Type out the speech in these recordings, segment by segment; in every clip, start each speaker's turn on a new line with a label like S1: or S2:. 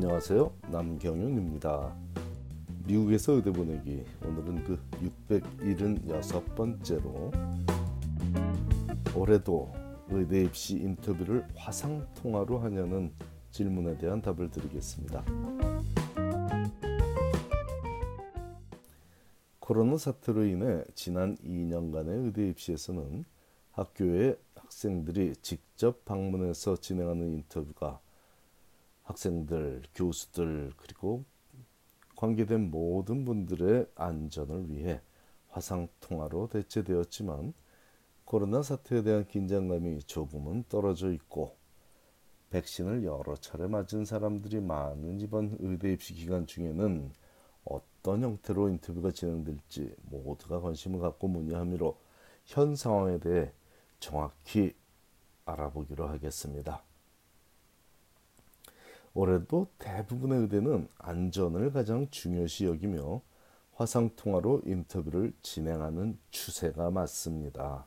S1: 안녕하세요. 남경윤입니다. 미국에서 의대 보내기 오늘은 그 676번째로 올해도 의대 입시 인터뷰를 화상 통화로 하냐는 질문에 대한 답을 드리겠습니다. 코로나 사태로 인해 지난 2년간의 의대 입시에서는 학교에 학생들이 직접 방문해서 진행하는 인터뷰가 학생들, 교수들 그리고 관계된 모든 분들의 안전을 위해 화상 통화로 대체되었지만 코로나 사태에 대한 긴장감이 조금은 떨어져 있고 백신을 여러 차례 맞은 사람들이 많은 이번 의대 입시 기간 중에는 어떤 형태로 인터뷰가 진행될지 모두가 관심을 갖고 문의함으로 현 상황에 대해 정확히 알아보기로 하겠습니다. 올해도 대부분의 의대는 안전을 가장 중요시 여기며 화상통화로 인터뷰를 진행하는 추세가 맞습니다.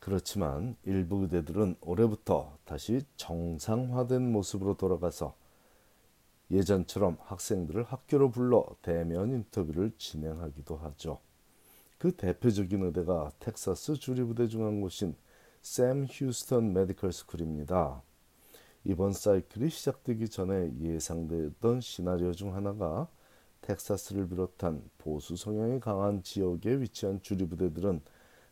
S1: 그렇지만 일부 의대들은 올해부터 다시 정상화된 모습으로 돌아가서 예전처럼 학생들을 학교로 불러 대면 인터뷰를 진행하기도 하죠. 그 대표적인 의대가 텍사스 주립의대 중 한 곳인 샘 휴스턴 medical school입니다. 이번 사이클이 시작되기 전에 예상되던 시나리오 중 하나가 텍사스를 비롯한 보수 성향이 강한 지역에 위치한 주립의대들은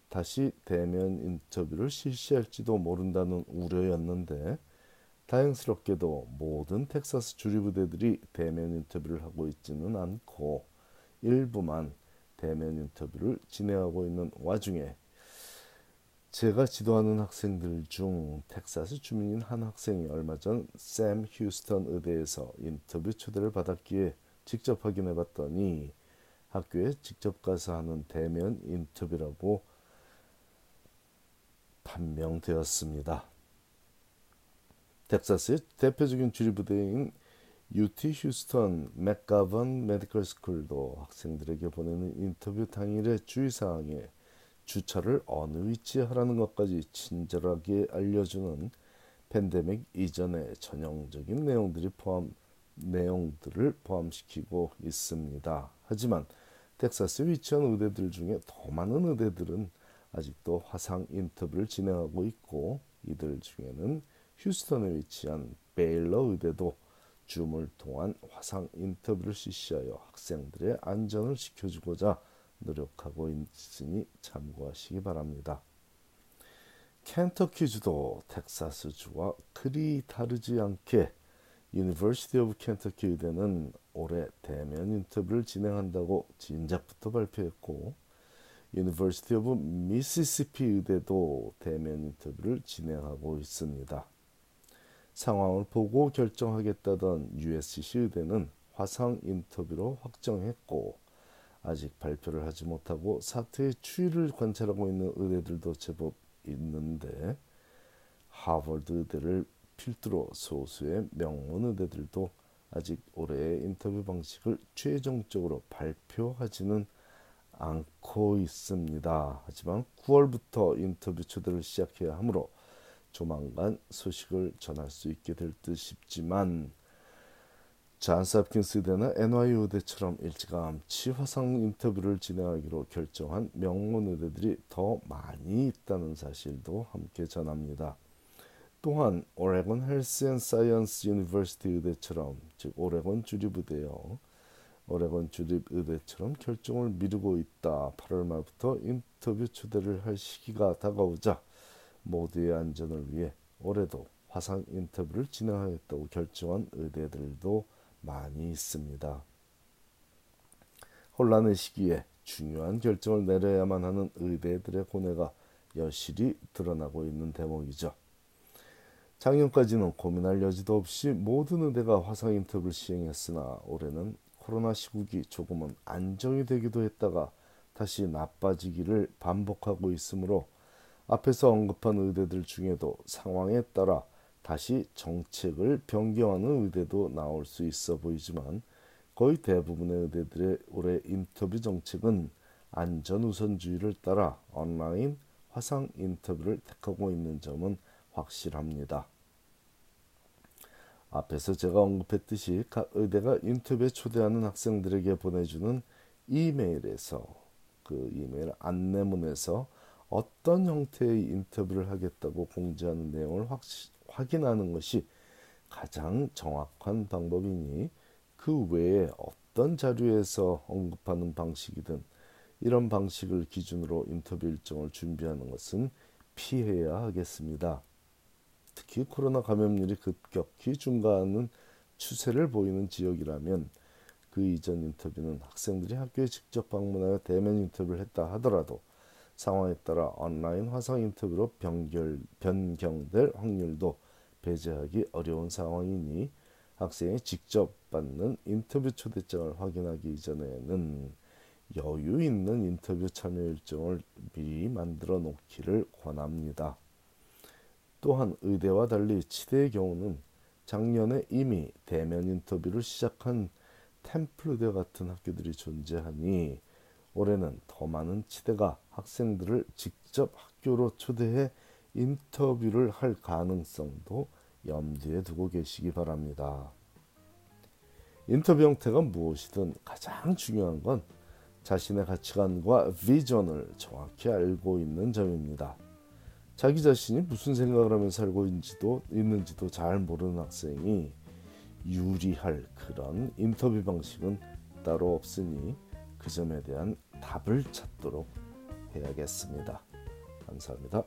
S1: 다시 대면 인터뷰를 실시할지도 모른다는 우려였는데 다행스럽게도 모든 텍사스 주립의대들이 대면 인터뷰를 하고 있지는 않고 일부만 대면 인터뷰를 진행하고 있는 와중에 제가 지도하는 학생들 중 텍사스 주민인 한 학생이 얼마 전 샘 휴스턴 의대에서 인터뷰 초대를 받았기에 직접 확인해 봤더니 학교에 직접 가서 하는 대면 인터뷰라고 판명되었습니다. 텍사스의 대표적인 주립부대인 UT 휴스턴 맥가번 medical school도 학생들에게 보내는 인터뷰 당일의 주의사항에 주차를 어느 위치에 하라는 것까지 친절하게 알려주는 팬데믹 이전의 전형적인 내용들이 포함 내용들을 포함시키고 있습니다. 하지만 텍사스에 위치한 의대들 중에 더 많은 의대들은 아직도 화상 인터뷰를 진행하고 있고 이들 중에는 휴스턴에 위치한 베일러 의대도 줌을 통한 화상 인터뷰를 실시하여 학생들의 안전을 지켜주고자 노력하고 있으니 참고하시기 바랍니다. 켄터키주도 텍사스주와 그리 다르지 않게 University of Kentucky 의대는 올해 대면 인터뷰를 진행한다고 진작부터 발표했고 University of Mississippi 의대도 대면 인터뷰를 진행하고 있습니다. 상황을 보고 결정하겠다던 USC 의대는 화상 인터뷰로 확정했고 아직 발표를 하지 못하고 사태의 추이를 관찰하고 있는 의대들도 제법 있는데 하버드 의대를 필두로 소수의 명문 의대들도 아직 올해의 인터뷰 방식을 최종적으로 발표하지는 않고 있습니다. 하지만 9월부터 인터뷰 초대를 시작해야 하므로 조만간 소식을 전할 수 있게 될 듯 싶지만 존스 홉킨스 의대나 NYU 의대처럼 일찌감치 화상 인터뷰를 진행하기로 결정한 명문 의대들이 더 많이 있다는 사실도 함께 전합니다. 또한 Oregon Health and Science University 의대처럼 즉 오레곤 주립의대요. 오레곤 주립의대처럼 결정을 미루고 있다. 8월 말부터 인터뷰 초대를 할 시기가 다가오자 모두의 안전을 위해 올해도 화상 인터뷰를 진행하겠다고 결정한 의대들도 많이 있습니다. 혼란의 시기에 중요한 결정을 내려야만 하는 의대들의 고뇌가 여실히 드러나고 있는 대목이죠. 작년까지는 고민할 여지도 없이 모든 의대가 화상 인터뷰를 시행했으나 올해는 코로나 시국이 조금은 안정이 되기도 했다가 다시 나빠지기를 반복하고 있으므로 앞에서 언급한 의대들 중에도 상황에 따라 다시 정책을 변경하는 의대도 나올 수 있어 보이지만 거의 대부분의 의대들의 올해 인터뷰 정책은 안전 우선주의를 따라 온라인 화상 인터뷰를 택하고 있는 점은 확실합니다. 앞에서 제가 언급했듯이 각 의대가 인터뷰에 초대하는 학생들에게 보내주는 이메일에서 그 이메일 안내문에서 어떤 형태의 인터뷰를 하겠다고 공지하는 내용을 확, 확인하는 것이 가장 정확한 방법이니 그 외에 어떤 자료에서 언급하는 방식이든 이런 방식을 기준으로 인터뷰 일정을 준비하는 것은 피해야 하겠습니다. 특히 코로나 감염률이 급격히 증가하는 추세를 보이는 지역이라면 그 이전 인터뷰는 학생들이 학교에 직접 방문하여 대면 인터뷰를 했다 하더라도 상황에 따라 온라인 화상 인터뷰로 변결, 변경될 확률도 배제하기 어려운 상황이니 학생이 직접 받는 인터뷰 초대장을 확인하기 이전에는 여유 있는 인터뷰 참여 일정을 미리 만들어 놓기를 권합니다. 또한 의대와 달리 치대의 경우는 작년에 이미 대면 인터뷰를 시작한 템플대 같은 학교들이 존재하니 올해는 더 많은 치대가 학생들을 직접 학교로 초대해 인터뷰를 할 가능성도 염두에 두고 계시기 바랍니다. 인터뷰 형태가 무엇이든 가장 중요한 건 자신의 가치관과 비전을 정확히 알고 있는 점입니다. 자기 자신이 무슨 생각을 하며 살고 있는지도, 있는지도 잘 모르는 학생이 유리할 그런 인터뷰 방식은 따로 없으니 그 점에 대한 답을 찾도록 해야겠습니다. 감사합니다.